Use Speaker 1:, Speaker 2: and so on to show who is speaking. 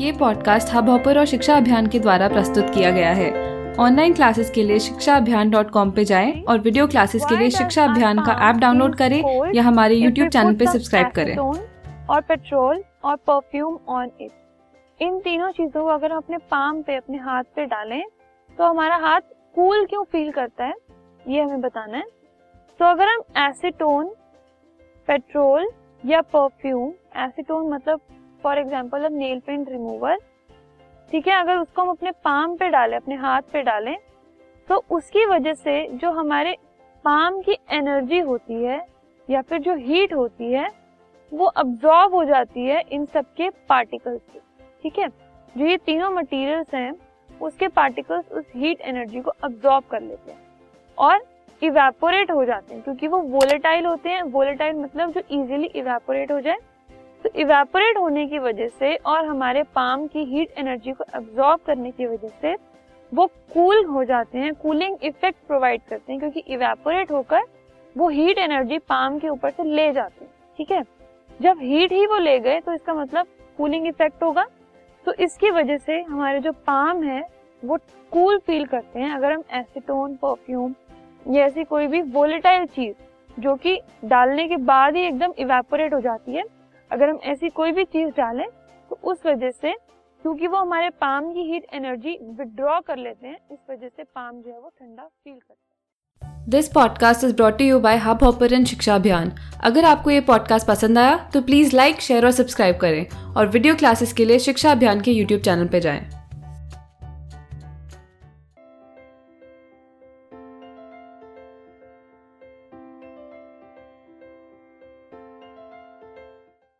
Speaker 1: ये podcast hub hopper और शिक्षा अभियान के द्वारा प्रस्तुत किया गया है। ऑनलाइन क्लासेस के लिए शिक्षा अभियान डॉट कॉम पे जाएँ और वीडियो क्लासेस के लिए शिक्षा अभियान का ऐप डाउनलोड करें या हमारे यूट्यूब चैनल पे सब्सक्राइब करें।
Speaker 2: और पेट्रोल और परफ्यूम ऑन इट इन तीनों चीज़ों को अगर हम अपने पाम पे, अपने हाथ पे डालें तो हमारा हाथ कूल क्यों फील करता है? ये हमें बताना है। तो अगर हम एसीटोन पेट्रोल या परफ्यूम एसीटोन मतलब फॉर एग्ज़ाम्पल अब नेल पेंट रिमूवर ठीक है, अगर उसको हम अपने पाम पे डालें, अपने हाथ पे डालें तो उसकी वजह से जो हमारे पाम की एनर्जी होती है, या फिर जो हीट होती है, वो अब्जॉर्ब हो जाती है इन सबके पार्टिकल्स से। ठीक है? जो ये तीनों मटेरियल्स हैं, उसके पार्टिकल्स उस हीट एनर्जी को अब्जॉर्ब कर लेते हैं और इवेपोरेट हो जाते हैं, क्योंकि वो वोलेटाइल होते हैं। वोलेटाइल मतलब जो इजीली इवेपोरेट हो जाए तो इवेपोरेट होने की वजह से और हमारे पाम की हीट एनर्जी को एब्जॉर्ब करने की वजह से वो कूल हो जाते हैं कूलिंग इफ़ेक्ट प्रोवाइड करते हैं क्योंकि इवेपोरेट होकर वो हीट एनर्जी पाम के ऊपर से ले जाते हैं, ठीक है? जब हीट ही वो ले गए तो इसका मतलब कूलिंग इफ़ेक्ट होगा। तो इसकी वजह से हमारे जो पाम है, वो कूल cool फील करते हैं। अगर हम एसीटोन परफ्यूम या ऐसी कोई भी वोलेटाइल चीज़ जो कि डालने के बाद ही एकदम इवेपोरेट हो जाती है अगर हम ऐसी कोई भी चीज़ डालें तो उस वजह से, क्योंकि वो हमारे पाम की हीट एनर्जी विड्रॉ कर लेते हैं, इस वजह से पाम जो है वो ठंडा फील करता है
Speaker 1: this podcast is brought you by Hubhopper शिक्षा अभियान अगर आपको ये पॉडकास्ट पसंद आया तो प्लीज़ लाइक शेयर और सब्सक्राइब करें और वीडियो क्लासेस के लिए शिक्षा अभियान के यूट्यूब चैनल पर जाएँ।